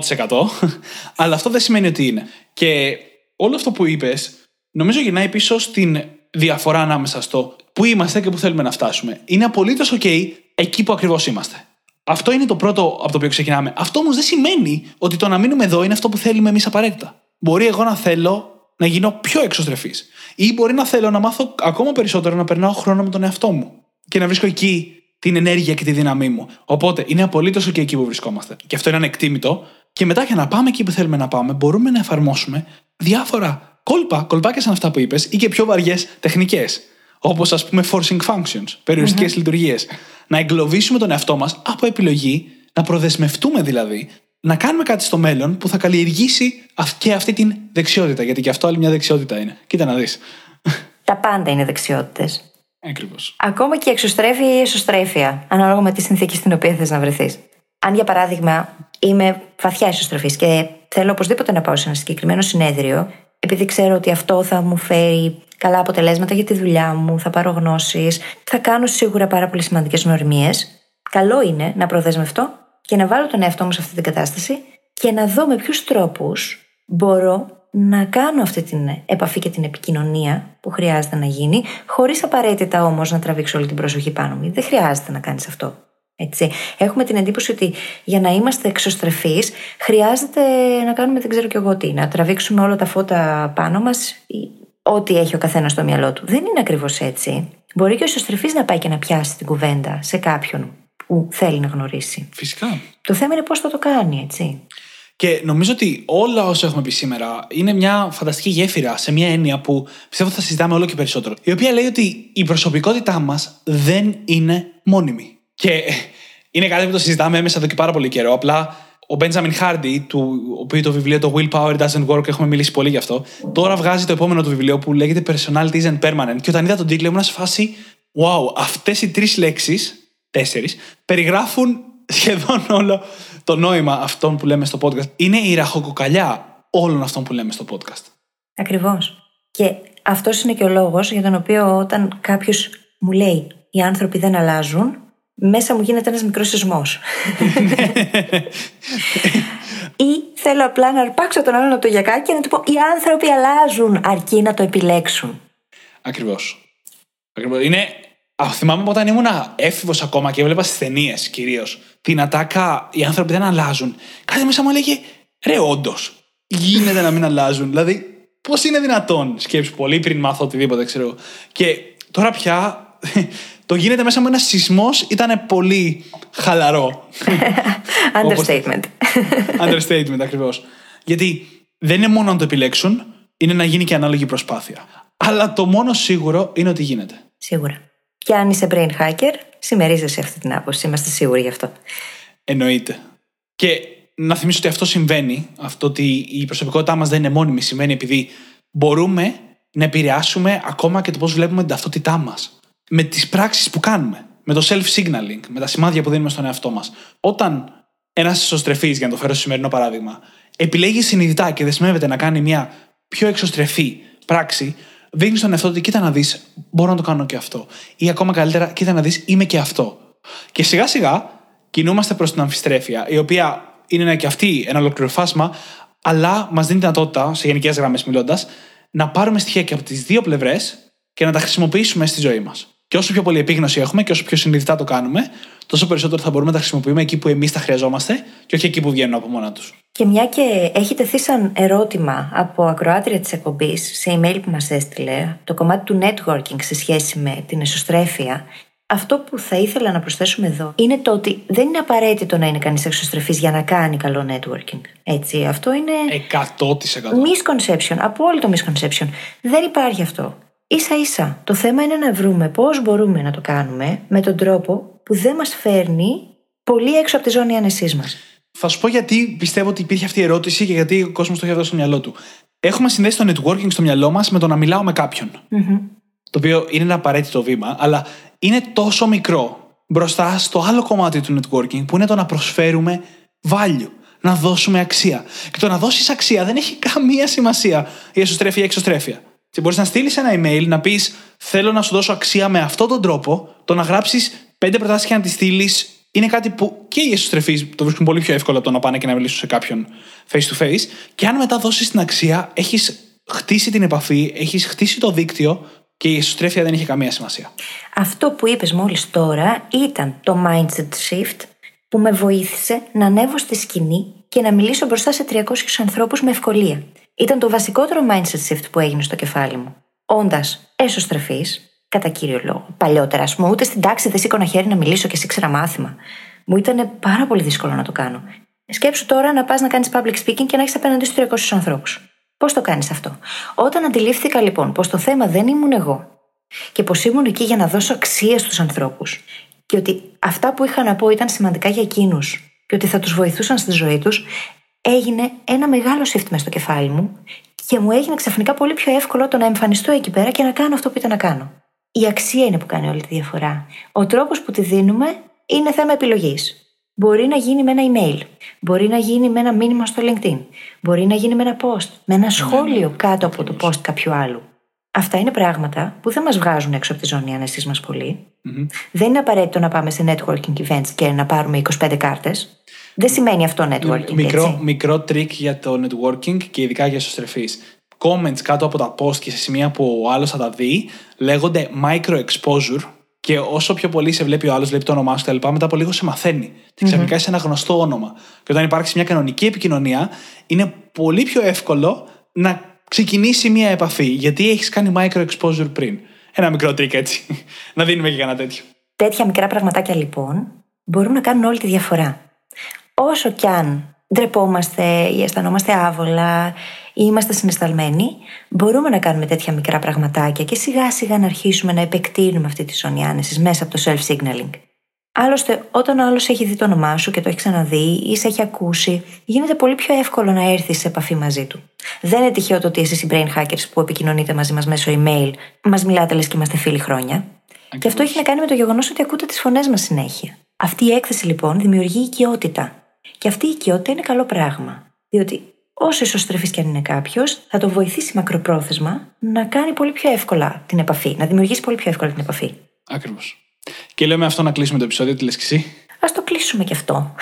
αλλά αυτό δεν σημαίνει ότι είναι. Και όλο αυτό που είπες, νομίζω γυρνάει πίσω στην διαφορά ανάμεσα στο που είμαστε και που θέλουμε να φτάσουμε. Είναι απολύτως OK εκεί που ακριβώς είμαστε. Αυτό είναι το πρώτο από το οποίο ξεκινάμε. Αυτό όμως δεν σημαίνει ότι το να μείνουμε εδώ είναι αυτό που θέλουμε εμείς απαραίτητα. Μπορεί εγώ να θέλω να γίνω πιο εξωστρεφής. Ή μπορεί να θέλω να μάθω ακόμα περισσότερο να περνάω χρόνο με τον εαυτό μου και να βρίσκω εκεί την ενέργεια και τη δύναμή μου. Οπότε είναι απολύτως και εκεί που βρισκόμαστε. Και αυτό είναι ανεκτήμητο. Και μετά για να πάμε εκεί που θέλουμε να πάμε, μπορούμε να εφαρμόσουμε διάφορα κόλπα, κολπάκια σαν αυτά που είπες, ή και πιο βαριές τεχνικές. Όπως ας πούμε forcing functions, περιοριστικές mm-hmm. λειτουργίες. Να εγκλωβίσουμε τον εαυτό μας από επιλογή, να προδεσμευτούμε δηλαδή, να κάνουμε κάτι στο μέλλον που θα καλλιεργήσει και αυτή την δεξιότητα. Γιατί και αυτό άλλη μια δεξιότητα είναι. Κοίτα να δεις. Τα πάντα είναι δεξιότητες. Ακριβώς. Ακόμα και η εξωστρέφεια ή η εσωστρέφεια, ανάλογα με τη συνθήκη στην οποία θες να βρεθείς. Αν για παράδειγμα είμαι βαθιά εσωστρεφή και θέλω οπωσδήποτε να πάω σε ένα συγκεκριμένο συνέδριο, επειδή ξέρω ότι αυτό θα μου φέρει καλά αποτελέσματα για τη δουλειά μου, θα πάρω γνώσεις, θα κάνω σίγουρα πάρα πολύ σημαντικές γνωριμίες. Καλό είναι να προδεσμευτώ και να βάλω τον εαυτό μου σε αυτή την κατάσταση και να δω με ποιους τρόπους μπορώ να κάνω αυτή την επαφή και την επικοινωνία που χρειάζεται να γίνει, χωρίς απαραίτητα όμως να τραβήξω όλη την προσοχή πάνω μου. Δεν χρειάζεται να κάνεις αυτό. Έτσι. Έχουμε την εντύπωση ότι για να είμαστε εξωστρεφείς, χρειάζεται να κάνουμε δεν ξέρω κι εγώ τι, να τραβήξουμε όλα τα φώτα πάνω μας ή ό,τι έχει ο καθένας στο μυαλό του. Δεν είναι ακριβώς έτσι. Μπορεί και ο εσωστρεφή να πάει και να πιάσει την κουβέντα σε κάποιον που θέλει να γνωρίσει. Φυσικά. Το θέμα είναι πώς θα το κάνει, έτσι. Και νομίζω ότι όλα όσα έχουμε πει σήμερα είναι μια φανταστική γέφυρα σε μια έννοια που πιστεύω θα συζητάμε όλο και περισσότερο. Η οποία λέει ότι η προσωπικότητά μας δεν είναι μόνιμη. Και είναι κάτι που το συζητάμε μέσα εδώ και πάρα πολύ καιρό. Απλά ο Benjamin Hardy, του οποίου το βιβλίο το Willpower Doesn't Work, έχουμε μιλήσει πολύ γι' αυτό, τώρα βγάζει το επόμενο του βιβλίο που λέγεται Personality isn't Permanent. Και όταν είδα τον τίτλο ήμουν σε φάση, wow, αυτές οι τρεις λέξεις τέσσερις, περιγράφουν σχεδόν όλο το νόημα αυτών που λέμε στο podcast. Είναι η ραχοκοκαλιά όλων αυτών που λέμε στο podcast. Ακριβώς. Και αυτός είναι και ο λόγος για τον οποίο όταν κάποιος μου λέει οι άνθρωποι δεν αλλάζουν, μέσα μου γίνεται ένας μικρός σεισμός. Ή θέλω απλά να αρπάξω τον άλλον από το γιακάκι και να του πω: Οι άνθρωποι αλλάζουν, αρκεί να το επιλέξουν. Ακριβώς. Είναι θυμάμαι όταν ήμουν έφηβος ακόμα και έβλεπα στις ταινίες κυρίως την ατάκα Οι άνθρωποι δεν αλλάζουν. Κάτι μέσα μου έλεγε Ρε, όντως. Γίνεται να μην αλλάζουν. Δηλαδή, πώς είναι δυνατόν, σκέψου πολύ πριν μάθω οτιδήποτε, ξέρω. Και τώρα πια το γίνεται μέσα μου ένας σεισμός ήταν πολύ χαλαρό. Understatement. Understatement, ακριβώς. Γιατί δεν είναι μόνο να το επιλέξουν, είναι να γίνει και ανάλογη προσπάθεια. Αλλά το μόνο σίγουρο είναι ότι γίνεται. Σίγουρα. Και αν είσαι brain hacker, συμμερίζεσαι αυτή την άποψη. Είμαστε σίγουροι γι' αυτό. Εννοείται. Και να θυμίσω ότι αυτό συμβαίνει, αυτό ότι η προσωπικότητά μας δεν είναι μόνιμη, σημαίνει επειδή μπορούμε να επηρεάσουμε ακόμα και το πώς βλέπουμε την ταυτότητά μας. Με τις πράξεις που κάνουμε. Με το self-signaling, με τα σημάδια που δίνουμε στον εαυτό μας. Όταν ένας ισοστρεφή, για να το φέρω στο σημερινό παράδειγμα, επιλέγει συνειδητά και δεσμεύεται να κάνει μια πιο εξωστρεφή πράξη, δείχνει στον εαυτό ότι κοίτα να δεις, μπορώ να το κάνω και αυτό. Ή ακόμα καλύτερα, κοίτα να δεις, είμαι και αυτό. Και σιγά σιγά κινούμαστε προς την αμφιστρέφεια, η οποία είναι και αυτή ένα ολόκληρο φάσμα, αλλά μας δίνει δυνατότητα, σε γενικές γραμμές μιλώντας, να πάρουμε στοιχεία και από τις δύο πλευρές και να τα χρησιμοποιήσουμε στη ζωή μας. Και όσο πιο πολύ επίγνωση έχουμε και όσο πιο συνειδητά το κάνουμε, τόσο περισσότερο θα μπορούμε να τα χρησιμοποιούμε εκεί που εμείς τα χρειαζόμαστε και όχι εκεί που βγαίνουν από μόνα τους. Και μια και έχει τεθεί σαν ερώτημα από ακροάτρια της εκπομπής σε email που μας έστειλε, το κομμάτι του networking σε σχέση με την εσωστρέφεια, αυτό που θα ήθελα να προσθέσουμε εδώ είναι το ότι δεν είναι απαραίτητο να είναι κανείς εξωστρεφής για να κάνει καλό networking. Έτσι, αυτό είναι. 100%. Misconception, απόλυτο misconception. Δεν υπάρχει αυτό. Σα ίσα. Το θέμα είναι να βρούμε πώς μπορούμε να το κάνουμε με τον τρόπο που δεν μας φέρνει πολύ έξω από τη ζώνη άνεσής μας. Θα σου πω γιατί πιστεύω ότι υπήρχε αυτή η ερώτηση και γιατί ο κόσμος το έχει αυτό στο μυαλό του. Έχουμε συνδέσει το networking στο μυαλό μας με το να μιλάω με κάποιον. Mm-hmm. Το οποίο είναι ένα απαραίτητο βήμα, αλλά είναι τόσο μικρό μπροστά στο άλλο κομμάτι του networking που είναι το να προσφέρουμε value. Να δώσουμε αξία. Και το να δώσεις αξία δεν έχει καμία σημασία η εσωστρέφεια ή εξωστρέφεια. Και μπορείς να στείλεις ένα email να πεις: Θέλω να σου δώσω αξία με αυτόν τον τρόπο. Το να γράψεις πέντε προτάσεις και να τις στείλεις είναι κάτι που και οι εσωστρεφείς το βρίσκουν πολύ πιο εύκολο από το να πάνε και να μιλήσουν σε κάποιον face to face. Και αν μετά δώσεις την αξία, έχεις χτίσει την επαφή, έχεις χτίσει το δίκτυο και η εσωστρέφεια δεν έχει καμία σημασία. Αυτό που είπες μόλις τώρα ήταν το mindset shift που με βοήθησε να ανέβω στη σκηνή και να μιλήσω μπροστά σε 300 ανθρώπους με ευκολία. Ήταν το βασικότερο mindset shift που έγινε στο κεφάλι μου. Όντας εσωστρεφή, κατά κύριο λόγο. Παλιότερα, ας πούμε, ούτε στην τάξη δεν σήκωνα χέρι να μιλήσω και ήξερα μάθημα. Μου ήταν πάρα πολύ δύσκολο να το κάνω. Σκέψου τώρα να πας να κάνεις public speaking και να έχεις απέναντι στου 300 ανθρώπους. Πώς το κάνεις αυτό; Όταν αντιλήφθηκα λοιπόν πως το θέμα δεν ήμουν εγώ και πως ήμουν εκεί για να δώσω αξία στους ανθρώπους και ότι αυτά που είχα να πω ήταν σημαντικά για εκείνους και ότι θα τους βοηθούσαν στη ζωή τους, έγινε ένα μεγάλο shift μες στο κεφάλι μου και μου έγινε ξαφνικά πολύ πιο εύκολο το να εμφανιστώ εκεί πέρα και να κάνω αυτό που ήταν να κάνω. Η αξία είναι που κάνει όλη τη διαφορά. Ο τρόπος που τη δίνουμε είναι θέμα επιλογής. Μπορεί να γίνει με ένα email, μπορεί να γίνει με ένα μήνυμα στο LinkedIn, μπορεί να γίνει με ένα post, με ένα σχόλιο ναι, κάτω από το post κάποιου άλλου. Αυτά είναι πράγματα που δεν μας βγάζουν έξω από τη ζώνη άνεσής μας πολύ. Δεν είναι απαραίτητο να πάμε σε networking events και να πάρουμε 25 κάρτες. Δεν σημαίνει αυτό networking. Μικρό, έτσι. μικρό τρίκ για το networking και ειδικά για εσωστρεφείς. Comments κάτω από τα post και σε σημεία που ο άλλος θα τα δει λέγονται micro exposure και όσο πιο πολύ σε βλέπει ο άλλος, βλέπει το όνομά σου κτλ., μετά από λίγο σε μαθαίνει. Και ξαφνικά είσαι ένα γνωστό όνομα. Και όταν υπάρξει μια κανονική επικοινωνία, είναι πολύ πιο εύκολο να ξεκινήσει μια επαφή. Γιατί έχεις κάνει micro exposure πριν. Ένα μικρό τρίκ έτσι. να δίνουμε και κανένα τέτοιο. Τέτοια μικρά πραγματάκια λοιπόν μπορούν να κάνουν όλη τη διαφορά. Όσο κι αν ντρεπόμαστε ή αισθανόμαστε άβολα ή είμαστε συναισθαλμένοι, μπορούμε να κάνουμε τέτοια μικρά πραγματάκια και σιγά σιγά να αρχίσουμε να επεκτείνουμε αυτή τη ζώνη άνεσης μέσα από το self-signaling. Άλλωστε, όταν ο άλλος έχει δει το όνομά σου και το έχει ξαναδεί ή σε έχει ακούσει, γίνεται πολύ πιο εύκολο να έρθεις σε επαφή μαζί του. Δεν είναι τυχαίο το ότι εσείς οι brain hackers που επικοινωνείτε μαζί μας μέσω email, μας μιλάτε λες και είμαστε φίλοι χρόνια. Και αυτό έχει να κάνει με το γεγονός ότι ακούτε τις φωνές μας συνέχεια. Αυτή η έκθεση λοιπόν δημιουργεί οικειότητα. Και αυτή η οικειότητα είναι καλό πράγμα. Διότι όσο ισοστρεφή και αν είναι κάποιος, θα το βοηθήσει μακροπρόθεσμα να κάνει πολύ πιο εύκολα την επαφή, να δημιουργήσει πολύ πιο εύκολα την επαφή. Ακριβώς. Και λέμε αυτό να κλείσουμε το επεισόδιο, τι λες και εσύ; Α το κλείσουμε κι αυτό.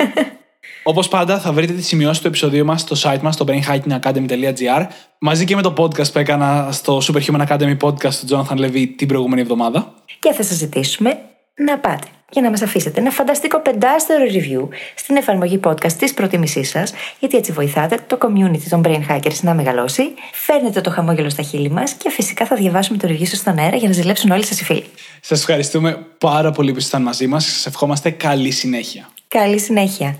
Όπως πάντα, θα βρείτε τη σημειώσεις του επεισοδίου μας στο site μας, στο brainhackingacademy.gr, μαζί και με το podcast που έκανα στο Superhuman Academy podcast του Jonathan Levy την προηγούμενη εβδομάδα. Και θα σας ζητήσουμε να πάτε και να μας αφήσετε ένα φανταστικό πεντάστερο review στην εφαρμογή podcast της προτίμησή σας, γιατί έτσι βοηθάτε το community των Brain Hackers να μεγαλώσει, φέρνετε το χαμόγελο στα χείλη μας και φυσικά θα διαβάσουμε το review σας στον αέρα για να ζηλέψουν όλοι σας οι φίλοι. Σας ευχαριστούμε πάρα πολύ που ήσασταν μαζί μας. Σας ευχόμαστε καλή συνέχεια. Καλή συνέχεια.